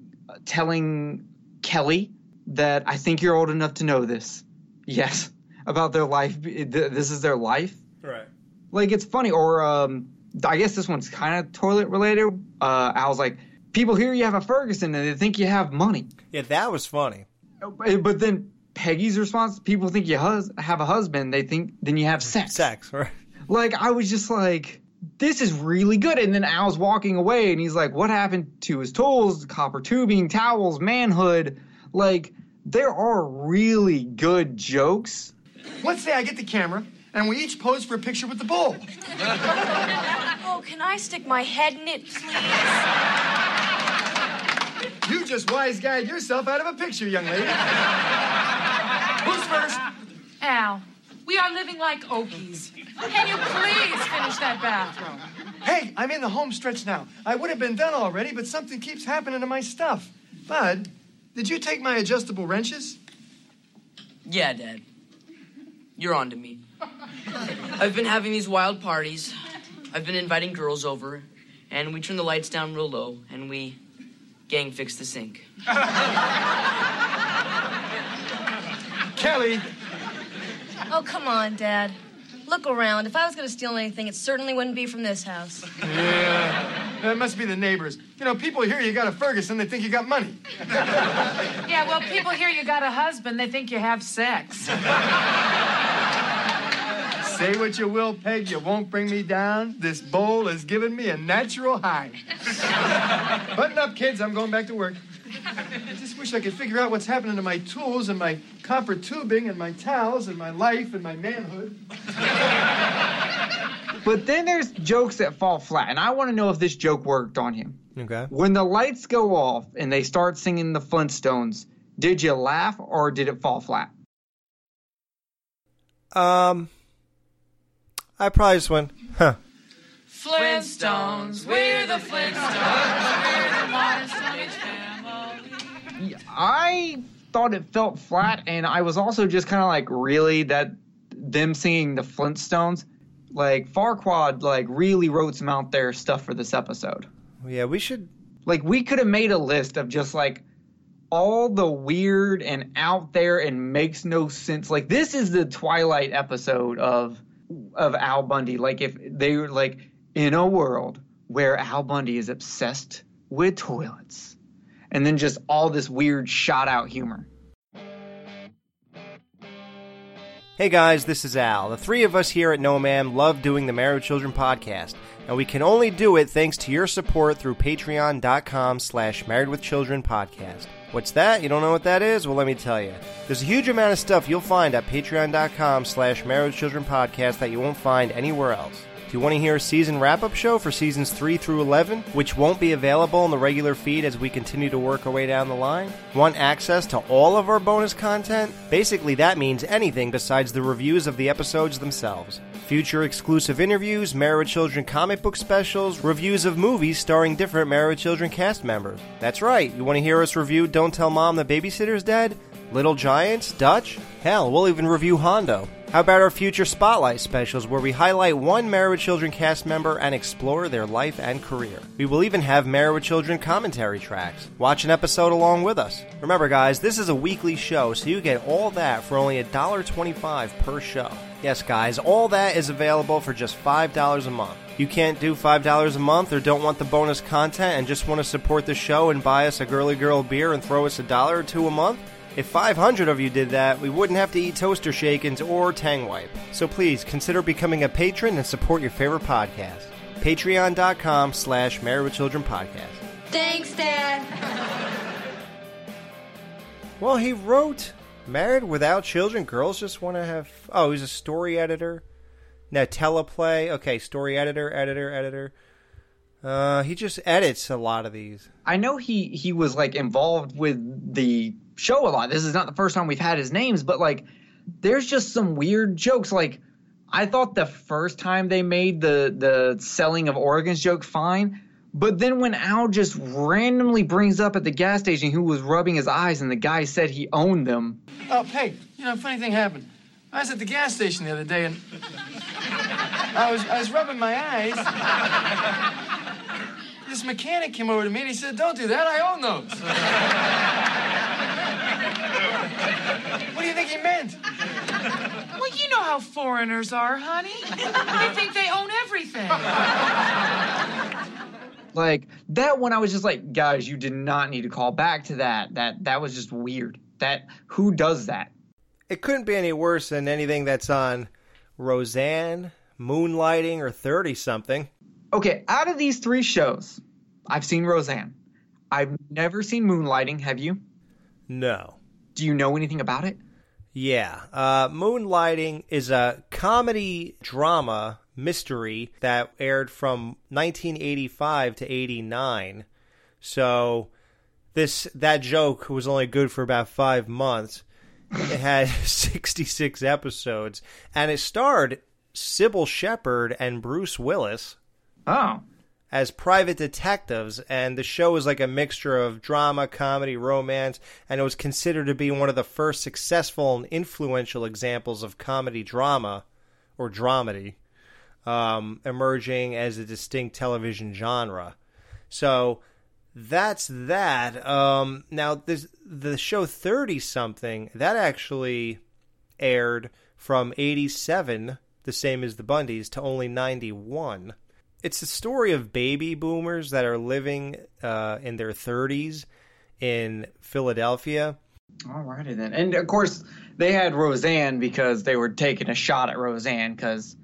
telling Kelly that I think you're old enough to know this. Yes, about their life. This is their life. Right. Like it's funny, or um, I guess this one's kind of toilet related. Uh, I was like, people hear you have a Ferguson and they think you have money. Yeah, that was funny. But then Peggy's response: people think you hus- have a husband, they think then you have sex. Sex, right? Like I was just like, this is really good. And then Al's walking away, and he's like, what happened to his tools, copper tubing, towels, manhood? Like there are really good jokes. Let's say I get the camera and we each pose for a picture with the bull. Oh, can I stick my head in it, please? You just wise guide yourself out of a picture, young lady. Who's first? Al, we are living like Okies. Can you please finish that bathroom? Hey, I'm in the home stretch now. I would have been done already, but something keeps happening to my stuff. Bud, did you take my adjustable wrenches? Yeah, Dad. You're on to me. I've been having these wild parties. I've been inviting girls over, and we turn the lights down real low, and we gang fix the sink. Kelly, Oh, come on, Dad. Look around. If I was going to steal anything, it certainly wouldn't be from this house. Yeah, that must be the neighbors. You know, people hear you got a Ferguson, they think you got money. Yeah, well, people hear you got a husband, they think you have sex. Say what you will, Peg, you won't bring me down. This bowl has given me a natural high. Button up, kids. I'm going back to work. I just wish I could figure out what's happening to my tools and my copper tubing and my towels and my life and my manhood. But then there's jokes that fall flat, and I want to know if this joke worked on him. Okay. When the lights go off and they start singing the Flintstones, did you laugh or did it fall flat? Um, I probably just went, huh. Flintstones, we're the Flintstones, we're the modern Stone family. I thought it felt flat, and I was also just kind of like, really, that them singing the Flintstones, like Farquhar, like really wrote some out there stuff for this episode. Yeah, we should. Like, we could have made a list of just like all the weird and out there and makes no sense. Like, this is the Twilight episode of of Al Bundy. Like, if they were like in a world where Al Bundy is obsessed with toilets, and then just all this weird shot out humor. Hey guys, this is Al. The three of us here at No Ma'am love doing the Married with Children podcast, and we can only do it thanks to your support through patreon.com slash married with children podcast. What's that? You don't know what that is? Well, let me tell you. There's a huge amount of stuff you'll find at patreon.com slash married children podcast that you won't find anywhere else. Do you want to hear a season wrap up show for seasons 3 through 11, which won't be available in the regular feed as we continue to work our way down the line? Want access to all of our bonus content? Basically, that means anything besides the reviews of the episodes themselves. Future exclusive interviews, Married Children comic book specials, reviews of movies starring different Married Children cast members. That's right, you want to hear us review Don't Tell Mom the Babysitter's Dead? Little Giants? Dutch? Hell, we'll even review Hondo. How about our future spotlight specials where we highlight one Married with Children cast member and explore their life and career? We will even have Married with Children commentary tracks. Watch an episode along with us. Remember, guys, this is a weekly show, so you get all that for only $1.25 per show. Yes, guys, all that is available for just $5 a month. You can't do $5 a month or don't want the bonus content and just want to support the show and buy us a girly girl beer and throw us a dollar or two a month? If 500 of you did that, we wouldn't have to eat toaster shakens or Tang Wipe. So please consider becoming a patron and support your favorite podcast. Patreon.com slash Married with Children podcast. Thanks, Dad. Well, he wrote Married Without Children. Girls just want to have. Oh, he's a story editor. Now, teleplay. Okay, story editor, editor, editor. Uh, he just edits a lot of these. I know he he was like involved with the show a lot. This is not the first time we've had his names, but like there's just some weird jokes. Like I thought the first time they made the the selling of organs joke fine, but then when Al just randomly brings up at the gas station who was rubbing his eyes and the guy said he owned them. Oh, hey, you know, funny thing happened. I was at the gas station the other day and. I was, I was rubbing my eyes. This mechanic came over to me and he said, Don't do that, I own those. what do you think he meant? Well, you know how foreigners are, honey. They think they own everything. Like that one, I was just like, guys, you did not need to call back to that. That that was just weird. That who does that? It couldn't be any worse than anything that's on Roseanne, Moonlighting, or 30 something. Okay, out of these three shows, I've seen Roseanne. I've never seen Moonlighting. Have you? No. Do you know anything about it? Yeah. Uh, Moonlighting is a comedy drama mystery that aired from 1985 to 89. So this that joke was only good for about 5 months. It had 66 episodes and it starred Cybill Shepherd and Bruce Willis. Oh. As private detectives, and the show was like a mixture of drama, comedy, romance, and it was considered to be one of the first successful and influential examples of comedy drama, or dramedy, um, emerging as a distinct television genre. So that's that. Um, now, this, the show 30 something, that actually aired from 87, the same as the Bundys, to only 91. It's the story of baby boomers that are living uh, in their 30s in Philadelphia. Alrighty then. And of course, they had Roseanne because they were taking a shot at Roseanne because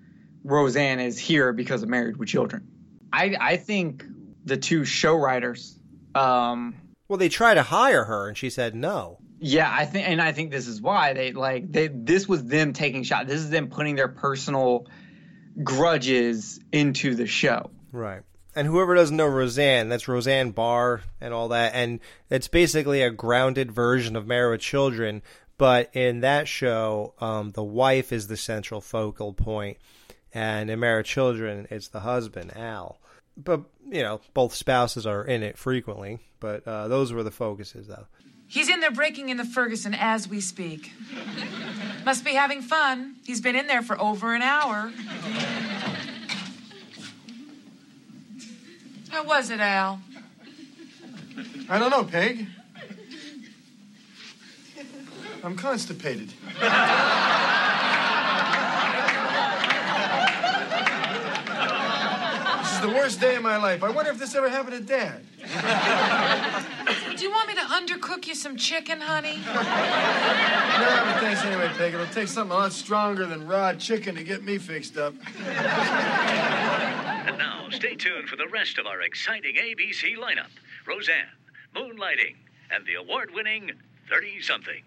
Roseanne is here because of Married with Children. I I think the two show writers. Um, well, they tried to hire her, and she said no. Yeah, I think, and I think this is why they like they. This was them taking shot. This is them putting their personal grudges into the show. Right. And whoever doesn't know Roseanne, that's Roseanne Barr and all that, and it's basically a grounded version of Married with Children. But in that show, um, the wife is the central focal point, and in Married Children, it's the husband Al. But you know, both spouses are in it frequently. But uh, those were the focuses, though. He's in there breaking into Ferguson as we speak. Must be having fun. He's been in there for over an hour. How was it, Al? I don't know, Peg. I'm constipated. this is the worst day of my life. I wonder if this ever happened to Dad. Do you want me to undercook you some chicken, honey? No, but thanks anyway, Peg. It'll take something a lot stronger than raw chicken to get me fixed up. And now, stay tuned for the rest of our exciting ABC lineup Roseanne, Moonlighting, and the award winning 30 something.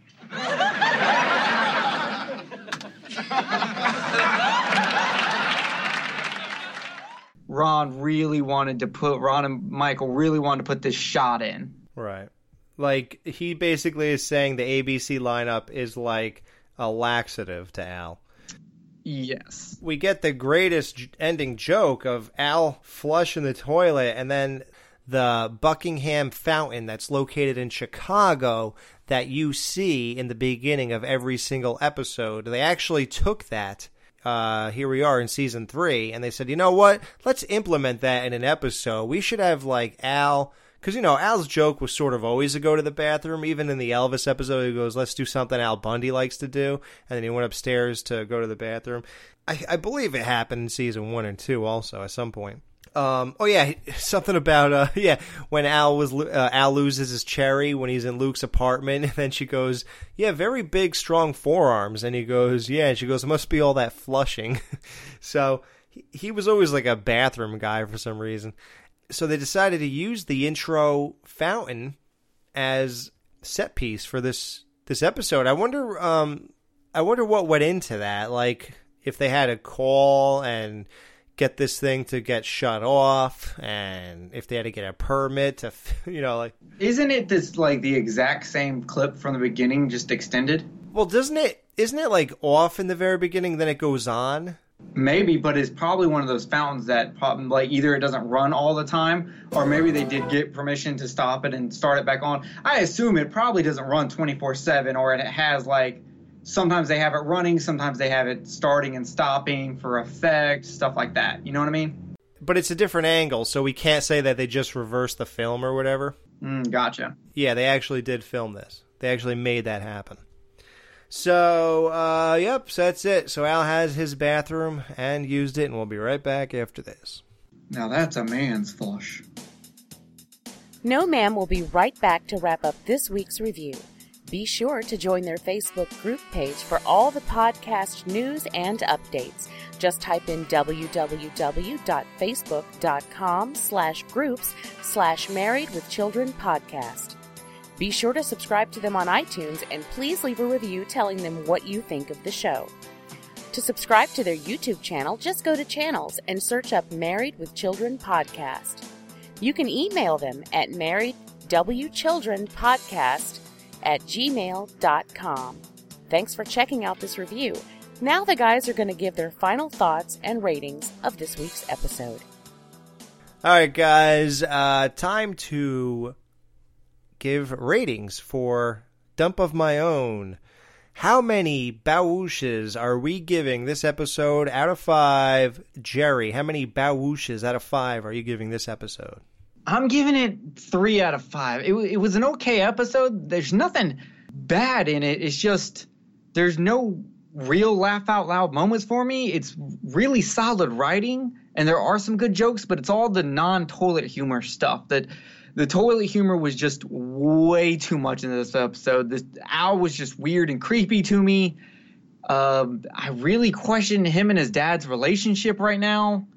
Ron really wanted to put Ron and Michael really wanted to put this shot in. Right. Like he basically is saying the ABC lineup is like a laxative to Al. Yes. We get the greatest ending joke of Al flushing the toilet and then the Buckingham fountain that's located in Chicago that you see in the beginning of every single episode. They actually took that uh, here we are in season three, and they said, you know what? Let's implement that in an episode. We should have like Al, because you know Al's joke was sort of always to go to the bathroom. Even in the Elvis episode, he goes, "Let's do something Al Bundy likes to do," and then he went upstairs to go to the bathroom. I, I believe it happened in season one and two also at some point. Um, oh yeah, something about uh, yeah when Al was uh, Al loses his cherry when he's in Luke's apartment, and then she goes, "Yeah, very big, strong forearms," and he goes, "Yeah," and she goes, "It must be all that flushing." so he, he was always like a bathroom guy for some reason. So they decided to use the intro fountain as set piece for this this episode. I wonder, um, I wonder what went into that. Like if they had a call and get this thing to get shut off and if they had to get a permit to you know like Isn't it this like the exact same clip from the beginning just extended? well doesn't it isn't it like off in the very beginning then it goes on Maybe, but it's probably one of those fountains that prob- like either it doesn't run all the time, or maybe they did get permission to stop it and start it back on. I assume it probably doesn't run 24/7, or it has like sometimes they have it running, sometimes they have it starting and stopping for effect, stuff like that. You know what I mean? But it's a different angle, so we can't say that they just reversed the film or whatever. Mm, gotcha. Yeah, they actually did film this. They actually made that happen. So, uh, yep, so that's it. So Al has his bathroom and used it, and we'll be right back after this. Now that's a man's flush. No Ma'am we'll be right back to wrap up this week's review. Be sure to join their Facebook group page for all the podcast news and updates. Just type in www.facebook.com slash groups slash married with children podcast. Be sure to subscribe to them on iTunes and please leave a review telling them what you think of the show. To subscribe to their YouTube channel, just go to channels and search up Married with Children Podcast. You can email them at marriedwchildrenpodcast at gmail.com. Thanks for checking out this review. Now the guys are going to give their final thoughts and ratings of this week's episode. All right, guys, uh, time to give ratings for Dump of My Own. How many bawushes are we giving this episode out of five? Jerry, how many bawushes out of five are you giving this episode? I'm giving it three out of five. It, it was an okay episode. There's nothing bad in it. It's just there's no real laugh out loud moments for me. It's really solid writing, and there are some good jokes, but it's all the non toilet humor stuff that the toilet humor was just way too much in this episode. This owl was just weird and creepy to me. Um, I really question him and his dad's relationship right now.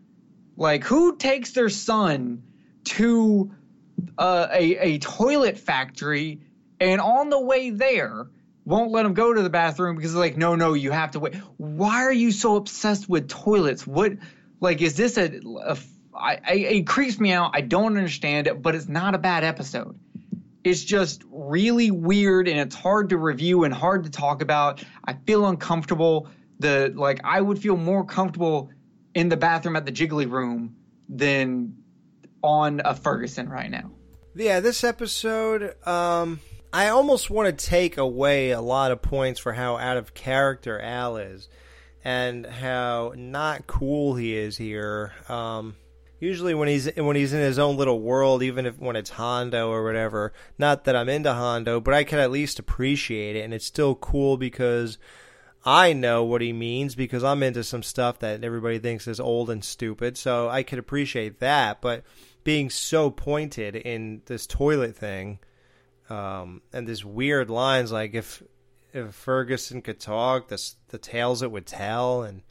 Like, who takes their son to uh, a a toilet factory and on the way there won't let him go to the bathroom because like, no, no, you have to wait. Why are you so obsessed with toilets? What, like, is this a, a I, I, it creeps me out. I don't understand it, but it's not a bad episode. It's just really weird and it's hard to review and hard to talk about. I feel uncomfortable. The like I would feel more comfortable in the bathroom at the Jiggly Room than on a Ferguson right now. Yeah, this episode, um, I almost want to take away a lot of points for how out of character Al is and how not cool he is here. Um, usually when he's when he's in his own little world, even if when it's Hondo or whatever. Not that I'm into Hondo, but I can at least appreciate it, and it's still cool because I know what he means because I'm into some stuff that everybody thinks is old and stupid. So I could appreciate that, but being so pointed in this toilet thing, um, and this weird lines like if if Ferguson could talk, the the tales it would tell, and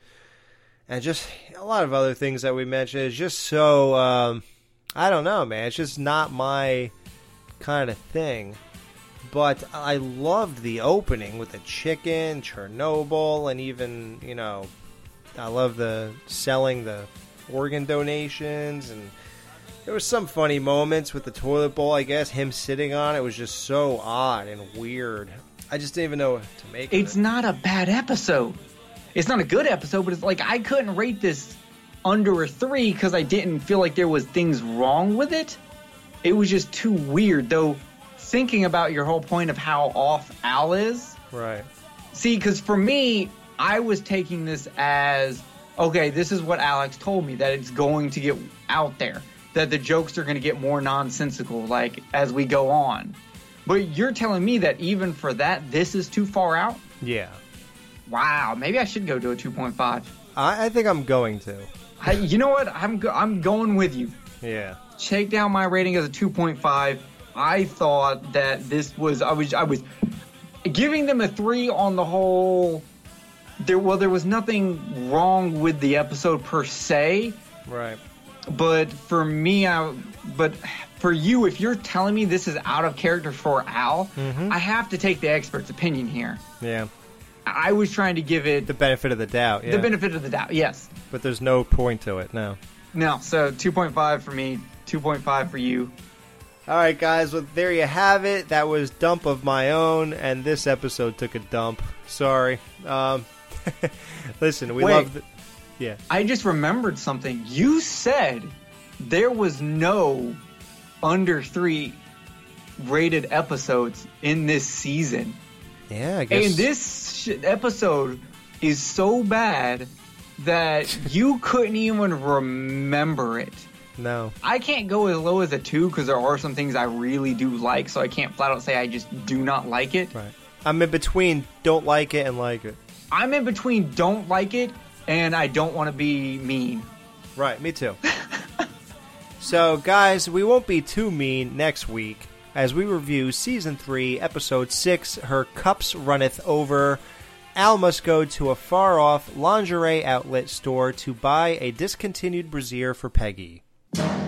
and just a lot of other things that we mentioned. is just so um, I don't know, man. It's just not my kind of thing. But I loved the opening with the chicken, Chernobyl, and even you know, I love the selling the organ donations and there was some funny moments with the toilet bowl. I guess him sitting on it was just so odd and weird. I just didn't even know what to make. It's of it. It's not a bad episode. It's not a good episode, but it's like I couldn't rate this under a three because I didn't feel like there was things wrong with it. It was just too weird. Though, thinking about your whole point of how off Al is, right? See, because for me, I was taking this as okay. This is what Alex told me that it's going to get out there that the jokes are going to get more nonsensical like as we go on. But you're telling me that even for that, this is too far out? Yeah. Wow, maybe I should go to a 2.5. I, I think I'm going to. I, you know what? I'm go- I'm going with you. Yeah. Take down my rating as a 2.5. I thought that this was I was I was giving them a 3 on the whole there well there was nothing wrong with the episode per se. Right. But for me I but for you if you're telling me this is out of character for Al, Mhm. I have to take the expert's opinion here. Yeah. I was trying to give it the benefit of the doubt. Yeah. the benefit of the doubt. Yes. but there's no point to it. No. No, so 2.5 for me, 2.5 for you. All right, guys. Well, there you have it. That was dump of my own, and this episode took a dump. Sorry. Um, listen, we Wait. love. The, yeah. I just remembered something. You said there was no under three rated episodes in this season. Yeah, I guess. And this sh- episode is so bad that you couldn't even remember it. No. I can't go as low as a two because there are some things I really do like, so I can't flat out say I just do not like it. Right. I'm in between don't like it and like it. I'm in between don't like it and I don't want to be mean. Right, me too. so, guys, we won't be too mean next week as we review season 3, episode 6 Her Cups Runneth Over. Al must go to a far off lingerie outlet store to buy a discontinued brassiere for Peggy you